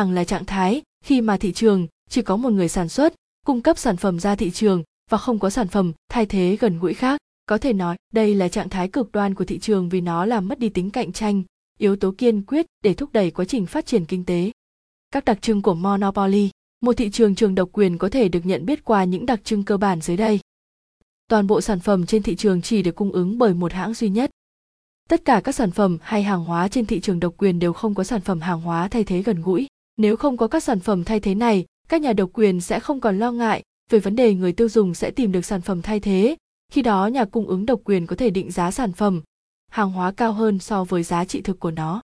hàng là trạng thái, khi mà thị trường chỉ có một người sản xuất, cung cấp sản phẩm ra thị trường và không có sản phẩm thay thế gần gũi khác. Có thể nói, đây là trạng thái cực đoan của thị trường vì nó làm mất đi tính cạnh tranh, yếu tố kiên quyết để thúc đẩy quá trình phát triển kinh tế. Các đặc trưng của monopoly. Một thị trường trường độc quyền có thể được nhận biết qua những đặc trưng cơ bản dưới đây. Toàn bộ sản phẩm trên thị trường chỉ được cung ứng bởi một hãng duy nhất. Tất cả các sản phẩm hay hàng hóa trên thị trường độc quyền đều không có sản phẩm hàng hóa thay thế gần gũi nếu không có các sản phẩm thay thế này, các nhà độc quyền sẽ không còn lo ngại về vấn đề người tiêu dùng sẽ tìm được sản phẩm thay thế. Khi đó, nhà cung ứng độc quyền có thể định giá sản phẩm hàng hóa cao hơn so với giá trị thực của nó.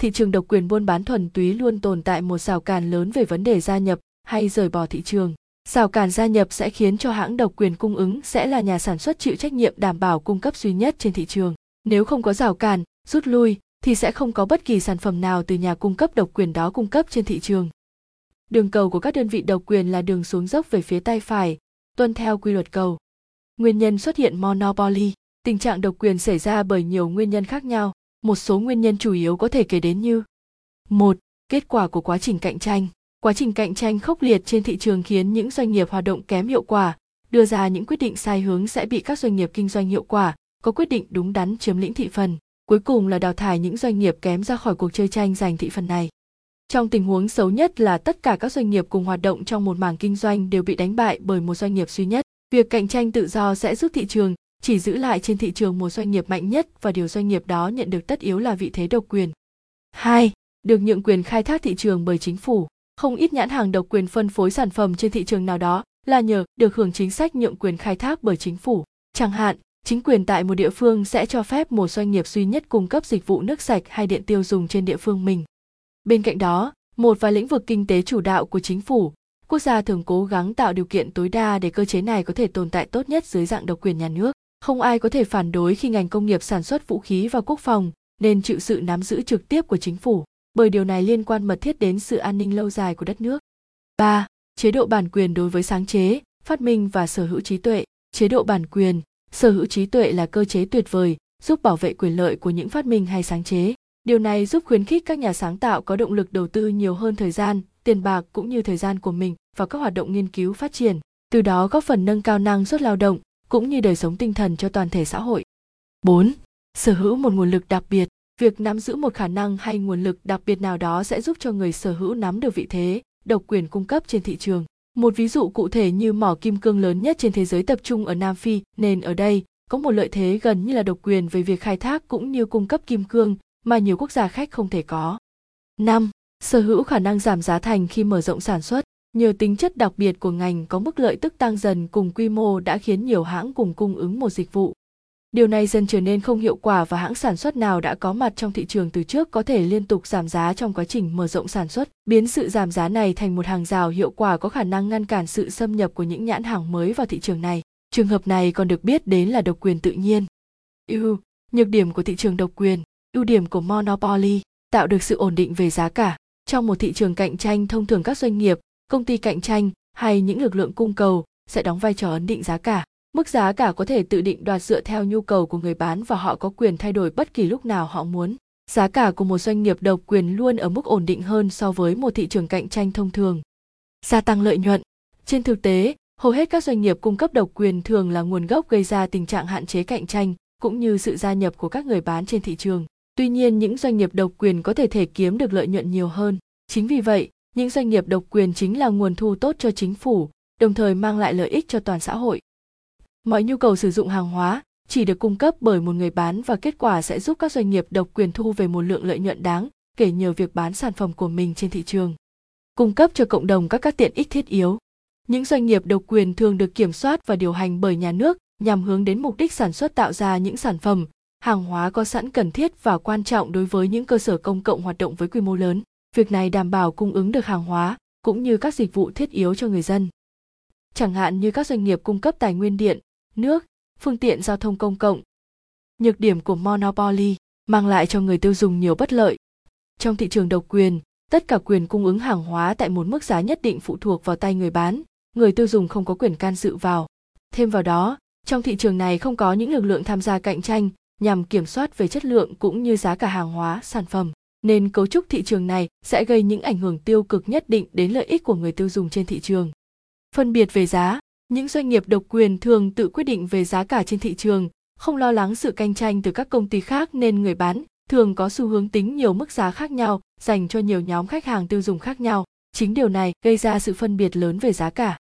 Thị trường độc quyền buôn bán thuần túy luôn tồn tại một rào cản lớn về vấn đề gia nhập hay rời bỏ thị trường. Rào cản gia nhập sẽ khiến cho hãng độc quyền cung ứng sẽ là nhà sản xuất chịu trách nhiệm đảm bảo cung cấp duy nhất trên thị trường. Nếu không có rào cản, rút lui thì sẽ không có bất kỳ sản phẩm nào từ nhà cung cấp độc quyền đó cung cấp trên thị trường. Đường cầu của các đơn vị độc quyền là đường xuống dốc về phía tay phải, tuân theo quy luật cầu. Nguyên nhân xuất hiện monopoly. Tình trạng độc quyền xảy ra bởi nhiều nguyên nhân khác nhau, một số nguyên nhân chủ yếu có thể kể đến như một, kết quả của quá trình cạnh tranh. Quá trình cạnh tranh khốc liệt trên thị trường khiến những doanh nghiệp hoạt động kém hiệu quả, đưa ra những quyết định sai hướng sẽ bị các doanh nghiệp kinh doanh hiệu quả, có quyết định đúng đắn chiếm lĩnh thị phần cuối cùng là đào thải những doanh nghiệp kém ra khỏi cuộc chơi tranh giành thị phần này trong tình huống xấu nhất là tất cả các doanh nghiệp cùng hoạt động trong một mảng kinh doanh đều bị đánh bại bởi một doanh nghiệp duy nhất việc cạnh tranh tự do sẽ giúp thị trường chỉ giữ lại trên thị trường một doanh nghiệp mạnh nhất và điều doanh nghiệp đó nhận được tất yếu là vị thế độc quyền. 2. Được nhượng quyền khai thác thị trường bởi chính phủ. Không ít nhãn hàng độc quyền phân phối sản phẩm trên thị trường nào đó là nhờ được hưởng chính sách nhượng quyền khai thác bởi chính phủ. Chẳng hạn, chính quyền tại một địa phương sẽ cho phép một doanh nghiệp duy nhất cung cấp dịch vụ nước sạch hay điện tiêu dùng trên địa phương mình. Bên cạnh đó, một vài lĩnh vực kinh tế chủ đạo của chính phủ, quốc gia thường cố gắng tạo điều kiện tối đa để cơ chế này có thể tồn tại tốt nhất dưới dạng độc quyền nhà nước. Không ai có thể phản đối khi ngành công nghiệp sản xuất vũ khí và quốc phòng nên chịu sự nắm giữ trực tiếp của chính phủ, bởi điều này liên quan mật thiết đến sự an ninh lâu dài của đất nước. 3. Chế độ bản quyền đối với sáng chế, phát minh và sở hữu trí tuệ. Chế độ bản quyền, sở hữu trí tuệ là cơ chế tuyệt vời giúp bảo vệ quyền lợi của những phát minh hay sáng chế. Điều này giúp khuyến khích các nhà sáng tạo có động lực đầu tư nhiều hơn thời gian, tiền bạc cũng như thời gian của mình vào các hoạt động nghiên cứu phát triển, từ đó góp phần nâng cao năng suất lao động, cũng như đời sống tinh thần cho toàn thể xã hội. 4. Sở hữu một nguồn lực đặc biệt. Việc nắm giữ một khả năng hay nguồn lực đặc biệt nào đó sẽ giúp cho người sở hữu nắm được vị thế, độc quyền cung cấp trên thị trường. Một ví dụ cụ thể như mỏ kim cương lớn nhất trên thế giới tập trung ở Nam Phi, nên ở đây có một lợi thế gần như là độc quyền về việc khai thác cũng như cung cấp kim cương mà nhiều quốc gia khách không thể có. 5. Sở hữu khả năng giảm giá thành khi mở rộng sản xuất. Nhờ tính chất đặc biệt của ngành có mức lợi tức tăng dần cùng quy mô đã khiến nhiều hãng cùng cung ứng một dịch vụ. Điều này dần trở nên không hiệu quả và hãng sản xuất nào đã có mặt trong thị trường từ trước có thể liên tục giảm giá trong quá trình mở rộng sản xuất, biến sự giảm giá này thành một hàng rào hiệu quả có khả năng ngăn cản sự xâm nhập của những nhãn hàng mới vào thị trường này. Trường hợp này còn được biết đến là độc quyền tự nhiên. Ưu, nhược điểm của thị trường độc quyền, ưu điểm của monopoly, tạo được sự ổn định về giá cả. Trong một thị trường cạnh tranh thông thường các doanh nghiệp công ty cạnh tranh hay những lực lượng cung cầu sẽ đóng vai trò ấn định giá cả mức giá cả có thể tự định đoạt dựa theo nhu cầu của người bán và họ có quyền thay đổi bất kỳ lúc nào họ muốn. Giá cả của một doanh nghiệp độc quyền luôn ở mức ổn định hơn so với một thị trường cạnh tranh thông thường. Gia tăng lợi nhuận. Trên thực tế, hầu hết các doanh nghiệp cung cấp độc quyền thường là nguồn gốc gây ra tình trạng hạn chế cạnh tranh, cũng như sự gia nhập của các người bán trên thị trường. Tuy nhiên, những doanh nghiệp độc quyền có thể thể kiếm được lợi nhuận nhiều hơn. Chính vì vậy, những doanh nghiệp độc quyền chính là nguồn thu tốt cho chính phủ, đồng thời mang lại lợi ích cho toàn xã hội mọi nhu cầu sử dụng hàng hóa chỉ được cung cấp bởi một người bán và kết quả sẽ giúp các doanh nghiệp độc quyền thu về một lượng lợi nhuận đáng kể nhờ việc bán sản phẩm của mình trên thị trường. Cung cấp cho cộng đồng các các tiện ích thiết yếu. Những doanh nghiệp độc quyền thường được kiểm soát và điều hành bởi nhà nước nhằm hướng đến mục đích sản xuất tạo ra những sản phẩm hàng hóa có sẵn cần thiết và quan trọng đối với những cơ sở công cộng hoạt động với quy mô lớn. Việc này đảm bảo cung ứng được hàng hóa cũng như các dịch vụ thiết yếu cho người dân. Chẳng hạn như các doanh nghiệp cung cấp tài nguyên điện, nước, phương tiện giao thông công cộng. Nhược điểm của monopoly mang lại cho người tiêu dùng nhiều bất lợi. Trong thị trường độc quyền, tất cả quyền cung ứng hàng hóa tại một mức giá nhất định phụ thuộc vào tay người bán, người tiêu dùng không có quyền can dự vào. Thêm vào đó, trong thị trường này không có những lực lượng tham gia cạnh tranh nhằm kiểm soát về chất lượng cũng như giá cả hàng hóa, sản phẩm nên cấu trúc thị trường này sẽ gây những ảnh hưởng tiêu cực nhất định đến lợi ích của người tiêu dùng trên thị trường. Phân biệt về giá, những doanh nghiệp độc quyền thường tự quyết định về giá cả trên thị trường, không lo lắng sự cạnh tranh từ các công ty khác nên người bán thường có xu hướng tính nhiều mức giá khác nhau dành cho nhiều nhóm khách hàng tiêu dùng khác nhau. Chính điều này gây ra sự phân biệt lớn về giá cả.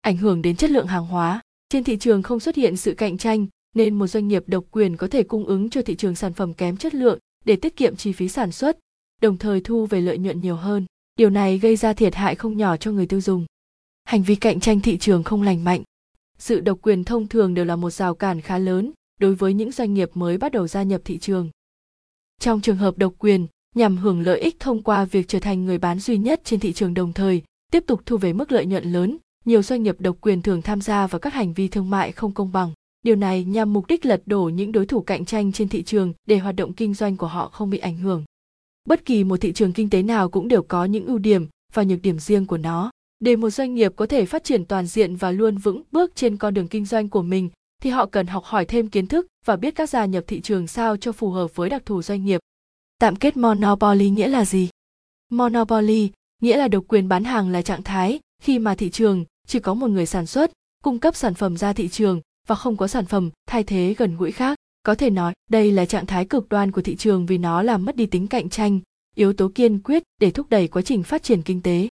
Ảnh hưởng đến chất lượng hàng hóa, trên thị trường không xuất hiện sự cạnh tranh nên một doanh nghiệp độc quyền có thể cung ứng cho thị trường sản phẩm kém chất lượng để tiết kiệm chi phí sản xuất, đồng thời thu về lợi nhuận nhiều hơn. Điều này gây ra thiệt hại không nhỏ cho người tiêu dùng. Hành vi cạnh tranh thị trường không lành mạnh. Sự độc quyền thông thường đều là một rào cản khá lớn đối với những doanh nghiệp mới bắt đầu gia nhập thị trường. Trong trường hợp độc quyền, nhằm hưởng lợi ích thông qua việc trở thành người bán duy nhất trên thị trường đồng thời, tiếp tục thu về mức lợi nhuận lớn, nhiều doanh nghiệp độc quyền thường tham gia vào các hành vi thương mại không công bằng. Điều này nhằm mục đích lật đổ những đối thủ cạnh tranh trên thị trường để hoạt động kinh doanh của họ không bị ảnh hưởng. Bất kỳ một thị trường kinh tế nào cũng đều có những ưu điểm và nhược điểm riêng của nó. Để một doanh nghiệp có thể phát triển toàn diện và luôn vững bước trên con đường kinh doanh của mình thì họ cần học hỏi thêm kiến thức và biết các gia nhập thị trường sao cho phù hợp với đặc thù doanh nghiệp. Tạm kết monopoly nghĩa là gì? Monopoly nghĩa là độc quyền bán hàng là trạng thái khi mà thị trường chỉ có một người sản xuất, cung cấp sản phẩm ra thị trường và không có sản phẩm thay thế gần gũi khác. Có thể nói, đây là trạng thái cực đoan của thị trường vì nó làm mất đi tính cạnh tranh, yếu tố kiên quyết để thúc đẩy quá trình phát triển kinh tế.